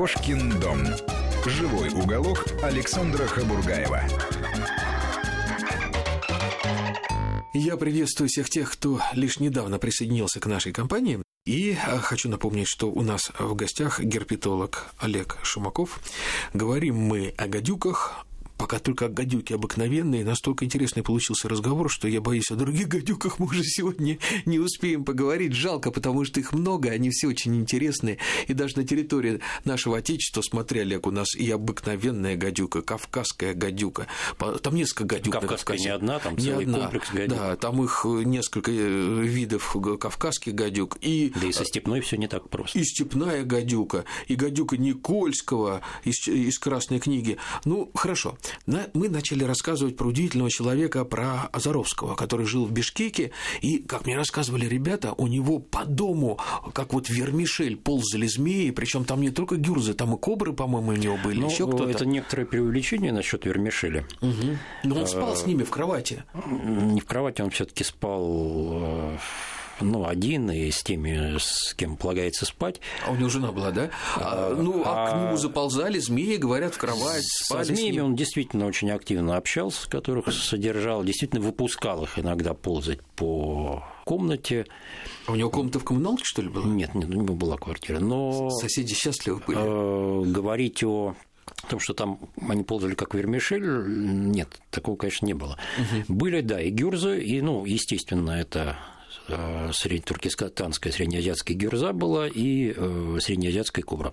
Кошкин дом. Живой уголок Александра Хабургаева. Я приветствую всех тех, кто лишь недавно присоединился к нашей компании. И а, хочу напомнить, что у нас в гостях герпетолог Олег Шумаков. Говорим мы о гадюках, пока только гадюки обыкновенные. Настолько интересный получился разговор, что я боюсь, о других гадюках мы уже сегодня не успеем поговорить. Жалко, потому что их много, они все очень интересные. И даже на территории нашего Отечества, смотри, Олег, у нас и обыкновенная гадюка, кавказская гадюка. Там несколько гадюк. Кавказская не одна, там не целый одна. комплекс гадюк. Да, там их несколько э, видов кавказских гадюк. И, да и со степной все не так просто. И степная гадюка, и гадюка Никольского из, из Красной книги. Ну, хорошо мы начали рассказывать про удивительного человека, про Азаровского, который жил в Бишкеке, и, как мне рассказывали ребята, у него по дому, как вот вермишель, ползали змеи, причем там не только гюрзы, там и кобры, по-моему, у него были, ну, еще кто-то. Это некоторое преувеличение насчет вермишели. Угу. Но он спал с ними в кровати. Не в кровати, он все-таки спал э, ну, один и с теми, с кем полагается спать. А у него жена была, да? А, ну, а, а к нему заползали змеи, говорят, в кровать, спали Со змеями он действительно очень активно общался, которых содержал, действительно выпускал их иногда ползать по комнате. А у него комната в коммуналке, что ли, была? Нет, нет, у него была квартира. Но соседи счастливы были. Э, говорить о том, что там они ползали как вермишель, нет, такого, конечно, не было. Угу. Были, да, и гюрзы, и, ну, естественно, это Э, туркестанская среднеазиатская гюрза была и э, среднеазиатская кобра.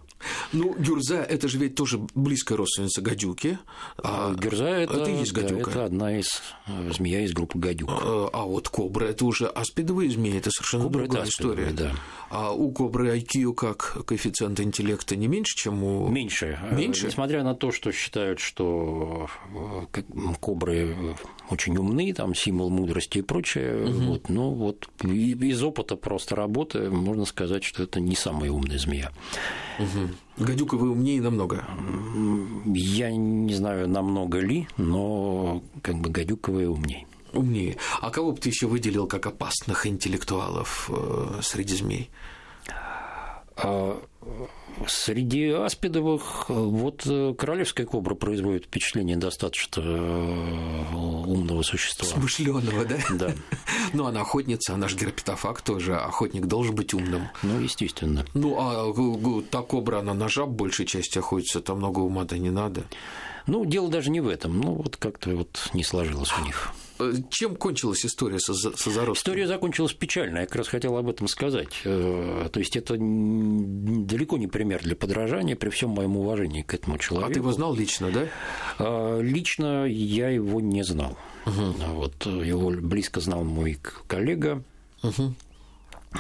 Ну, гюрза – это же ведь тоже близкая родственница гадюки. А гюрза – это, это, есть гадюка. Да, это одна из э, змея из группы гадюк. А, а вот кобра – это уже аспидовые змеи, это совершенно кобра другая это история. Да. А у кобры IQ как коэффициент интеллекта не меньше, чем у… Меньше. Меньше? Несмотря на то, что считают, что кобры очень умны, там символ мудрости и прочее, угу. вот, но вот из опыта просто работы можно сказать, что это не самая умная змея. Угу. Гадюка вы умнее намного? Я не знаю, намного ли, но как бы гадюка вы умнее. Умнее. А кого бы ты еще выделил как опасных интеллектуалов э, среди змей? А, Среди аспидовых вот э, королевская кобра производит впечатление достаточно э, умного существа. Смышленого, да? Да. Ну, она охотница, она же герпетофаг тоже, охотник должен быть умным. Ну, естественно. Ну, а та кобра, она на жаб большей части охотится, там много ума-то не надо. Ну, дело даже не в этом, ну, вот как-то вот не сложилось у них. Э, чем кончилась история с Азаровским? История закончилась печально, я как раз хотел об этом сказать. Э, то есть это далеко не пример для подражания, при всем моем уважении к этому человеку. А ты его знал лично, да? Э, лично я его не знал. Угу. Вот, его близко знал мой коллега. Угу.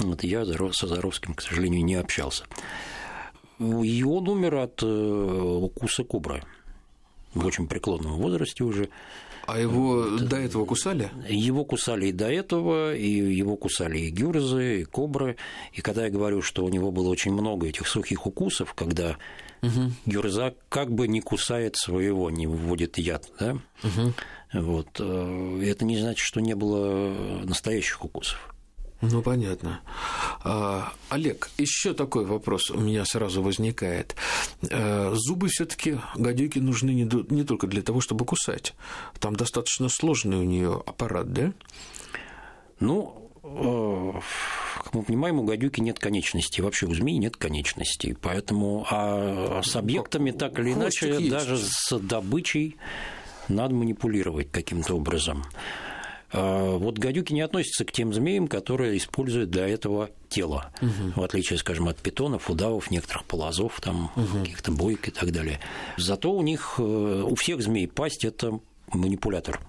Вот, я с Азаровским, к сожалению, не общался. И он умер от укуса кобры в очень преклонном возрасте уже. А его до этого кусали? Его кусали и до этого, и его кусали и гюрзы, и кобры. И когда я говорю, что у него было очень много этих сухих укусов, когда угу. гюрза как бы не кусает своего, не вводит яд, да? Угу. Вот. Э, это не значит, что не было настоящих укусов. Ну, понятно. А, Олег, еще такой вопрос у меня сразу возникает. А, зубы все-таки гадюки нужны не, только для того, чтобы кусать. Там достаточно сложный у нее аппарат, да? Ну, э, как мы понимаем, у гадюки нет конечностей, вообще у змеи нет конечностей, поэтому а с объектами так или иначе, даже с добычей надо манипулировать каким-то образом. А, вот гадюки не относятся к тем змеям, которые используют для этого тело, угу. в отличие, скажем, от питонов, удавов, некоторых полозов, там, угу. каких-то боек и так далее. Зато у них, э, у всех змей пасть – это манипулятор.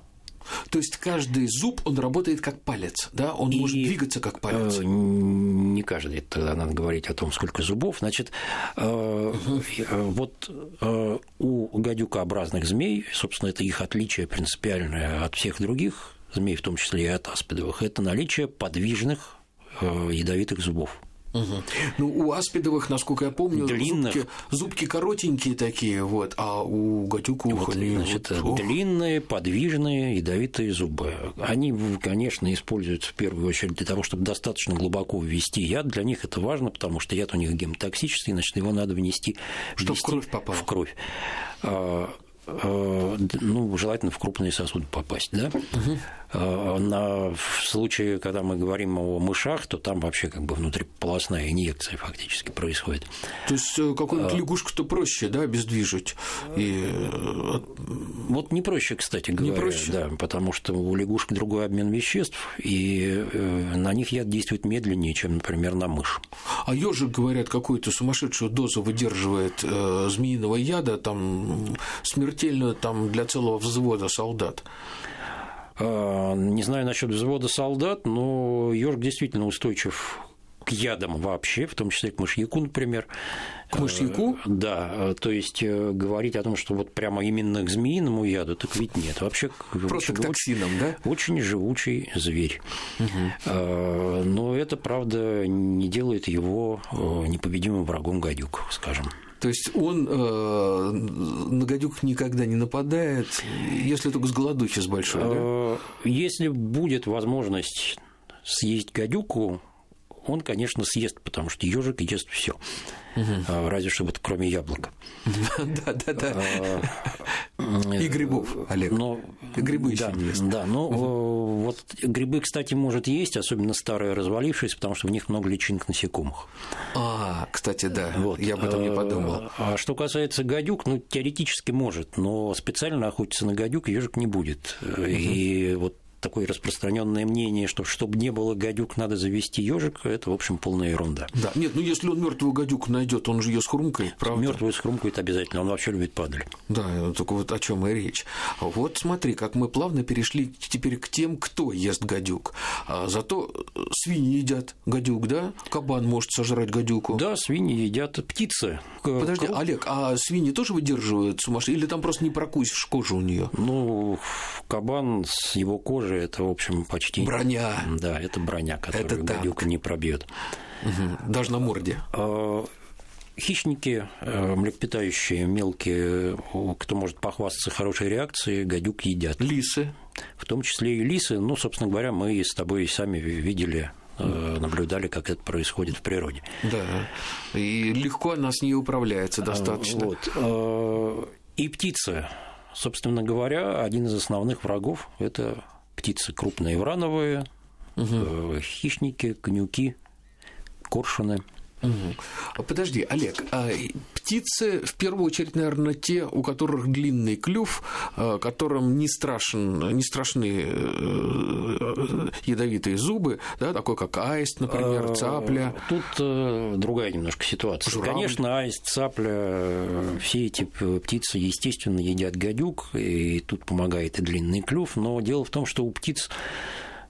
То есть каждый зуб, он работает как палец, да? Он и, может двигаться как палец. Э, не каждый, тогда надо говорить о том, сколько зубов. Значит, э, угу. вот э, у гадюкообразных змей, собственно, это их отличие принципиальное от всех других змей, в том числе и от аспидовых, это наличие подвижных э, ядовитых зубов. Угу. Ну, у аспидовых, насколько я помню, длинных. Зубки, зубки коротенькие такие, вот, а у гадюковых вот, они значит, вот, длинные, подвижные, ядовитые зубы. Они, конечно, используются в первую очередь для того, чтобы достаточно глубоко ввести яд. Для них это важно, потому что яд у них гемотоксический, значит, его надо внести, чтобы в кровь попало. В кровь а, ну, желательно в крупные сосуды попасть, да. Угу. На, в случае, когда мы говорим о мышах, то там вообще как бы внутриполосная инъекция фактически происходит. То есть э, какую-нибудь а... лягушку-то проще, да, обездвижить? И... Вот не проще, кстати говоря, не проще? да, потому что у лягушек другой обмен веществ, и на них яд действует медленнее, чем, например, на мышь. А ежик, говорят, какую-то сумасшедшую дозу выдерживает э, змеиного яда, там смерть смертельную там, для целого взвода солдат? А, не знаю насчет взвода солдат, но Йорк действительно устойчив к ядам вообще, в том числе к мышьяку, например. К мышьяку? Э, да, то есть э, говорить о том, что вот прямо именно к змеиному яду, так ведь нет. Вообще, Просто к токсинам, да? Очень живучий зверь. Угу. Но это, правда, не делает его э, непобедимым врагом гадюк, скажем. То есть он э, на гадюк никогда не нападает, если только с голодухи с большой, да? Если будет возможность съесть гадюку, он, конечно, съест, потому что ежик ест все. Угу. Разве что вот кроме яблок. Да, да, да. И грибов, Олег. Но, и грибы да, еще есть. Да, но угу. вот грибы, кстати, может есть, особенно старые развалившиеся, потому что в них много личинок насекомых. А, кстати, да. Вот. Я об этом не подумал. А что касается гадюк, ну, теоретически может, но специально охотиться на гадюк ежик не будет. Угу. И вот такое распространенное мнение, что чтобы не было гадюк, надо завести ежик, это, в общем, полная ерунда. Да, нет, ну если он мертвую гадюку найдет, он же ее схрумкает, правда? Мертвую схрумкает обязательно, он вообще любит падаль. Да, только вот о чем и речь. Вот смотри, как мы плавно перешли теперь к тем, кто ест гадюк. А зато свиньи едят гадюк, да? Кабан может сожрать гадюку. Да, свиньи едят птицы. Подожди, Круг... Олег, а свиньи тоже выдерживают сумасшедшие? Или там просто не прокусишь кожу у нее? Ну, кабан с его кожей оружие это, в общем, почти... Броня. Да, это броня, которую это гадюка не пробьет. Угу. Даже на морде. А, хищники, э, млекопитающие, мелкие, кто может похвастаться хорошей реакцией, гадюк едят. Лисы. В том числе и лисы. Ну, собственно говоря, мы с тобой сами видели э, наблюдали, как это происходит в природе. Да, и легко она с ней управляется достаточно. Вот. Э, и птицы. Собственно говоря, один из основных врагов – это птицы крупные врановые, угу. хищники, конюки, коршуны – Угу. Подожди, Олег, а птицы в первую очередь, наверное, те, у которых длинный клюв, а, которым не, страшен, не страшны э, ядовитые зубы, да, такой как аист, например, а, цапля. Тут э, другая немножко ситуация. Журавль. Конечно, аист, цапля, э, все эти птицы, естественно, едят гадюк, и тут помогает и длинный клюв, но дело в том, что у птиц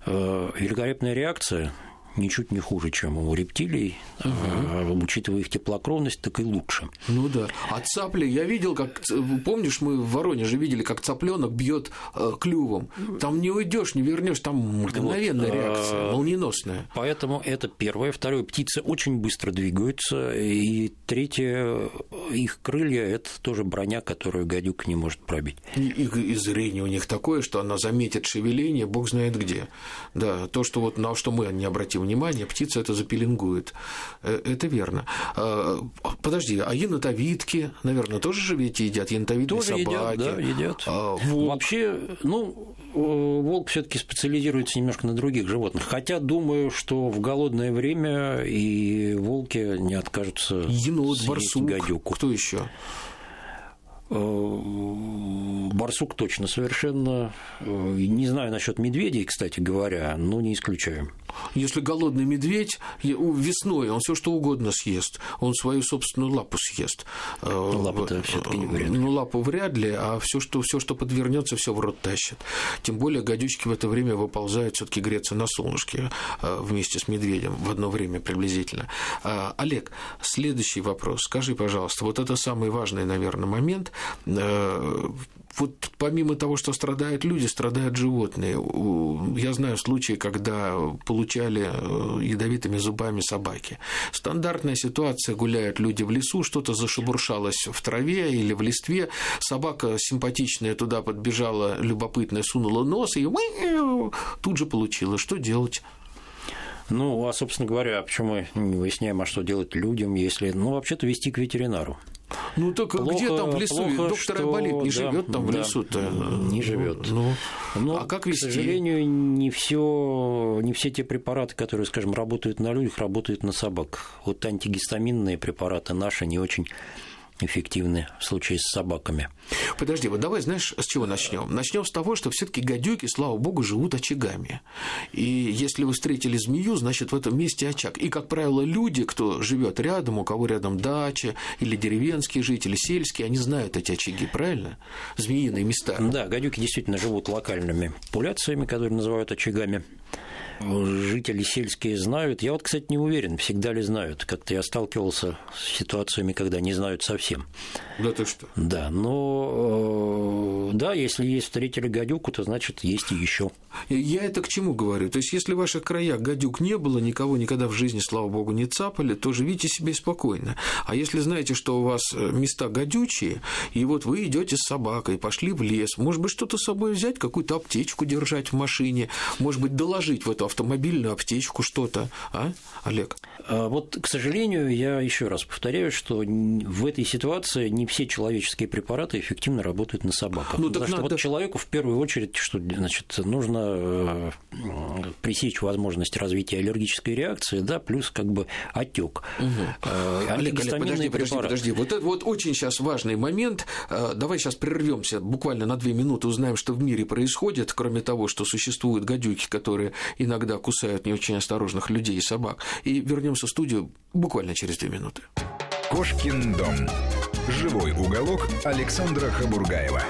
великолепная реакция ничуть не хуже, чем у рептилий, угу. а, учитывая их теплокровность, так и лучше. Ну да. А цапли, я видел, как помнишь, мы в Воронеже видели, как цапленок бьет э, клювом. Там не уйдешь, не вернешь, там мгновенная вот, реакция, молниеносная. Поэтому это первое. Второе, птицы очень быстро двигаются. И третье, их крылья это тоже броня, которую гадюк не может пробить. И, и, и зрение у них такое, что она заметит шевеление, бог знает где. Да, то, что вот на что мы не обратим внимание, птица это запеленгует. Э, это верно. А, подожди, а енотовидки, наверное, тоже же ведь едят енотовидные тоже собаки? Едят, да, едят. А, волк? Вообще, ну, волк все таки специализируется немножко на других животных. Хотя думаю, что в голодное время и волки не откажутся Енот, барсук, гадюку. кто еще? Э, барсук точно совершенно. Э, не знаю насчет медведей, кстати говоря, но не исключаю. Если голодный медведь весной он все что угодно съест, он свою собственную лапу съест. Э, лапу-то все-таки не вряд ли. Ну, лапу вряд ли, а все, что, все, что подвернется, все в рот тащит. Тем более гадючки в это время выползают все-таки греться на солнышке вместе с медведем в одно время приблизительно. Олег, следующий вопрос. Скажи, пожалуйста, вот это самый важный, наверное, момент. Э, вот помимо того, что страдают люди, страдают животные. Я знаю случаи, когда получали э, ядовитыми зубами собаки. Стандартная ситуация, гуляют люди в лесу, что-то зашебуршалось в траве или в листве, собака симпатичная туда подбежала, любопытная, сунула нос и тут же получила. Что делать? Ну, а, собственно говоря, почему мы не выясняем, а что делать людям, если, ну, вообще-то вести к ветеринару. Ну так плохо, где там в лесу? Плохо, Доктор что... болит, не да, живет там да, в лесу-то. Не живет. Ну, ну, а как вести? К сожалению, не все, не все те препараты, которые, скажем, работают на людях, работают на собак. Вот антигистаминные препараты наши не очень эффективны в случае с собаками. Подожди, вот давай, знаешь, с чего начнем? Начнем с того, что все-таки гадюки, слава богу, живут очагами. И если вы встретили змею, значит, в этом месте очаг. И, как правило, люди, кто живет рядом, у кого рядом дача, или деревенские жители, сельские, они знают эти очаги, правильно? Змеиные места. Да, гадюки действительно живут локальными популяциями, которые называют очагами жители сельские знают. Я вот, кстати, не уверен, всегда ли знают. Как-то я сталкивался с ситуациями, когда не знают совсем. Да ты что? Да, но э, да, если есть встретили гадюку, то значит есть и еще. Я это к чему говорю? То есть, если в ваших краях гадюк не было, никого никогда в жизни, слава богу, не цапали, то живите себе спокойно. А если знаете, что у вас э, места гадючие, и вот вы идете с собакой, пошли в лес, может быть, что-то с собой взять, какую-то аптечку держать в машине, может быть, доложить в эту автомобильную аптечку что-то, а, Олег? А вот, к сожалению, я еще раз повторяю, что в этой ситуации не все человеческие препараты эффективно работают на собаках. Ну, Потому что надо... вот человеку в первую очередь, что значит, нужно э, пресечь возможность развития аллергической реакции, да, плюс как бы отек. Угу. Олег, Олег, подожди, подожди, подожди. Вот это вот очень сейчас важный момент. Э, давай сейчас прервемся буквально на две минуты, узнаем, что в мире происходит, кроме того, что существуют гадюки, которые иногда кусают не очень осторожных людей и собак. И вернемся в студию буквально через две минуты. Кошкин дом. Живой уголок Александра Хабургаева.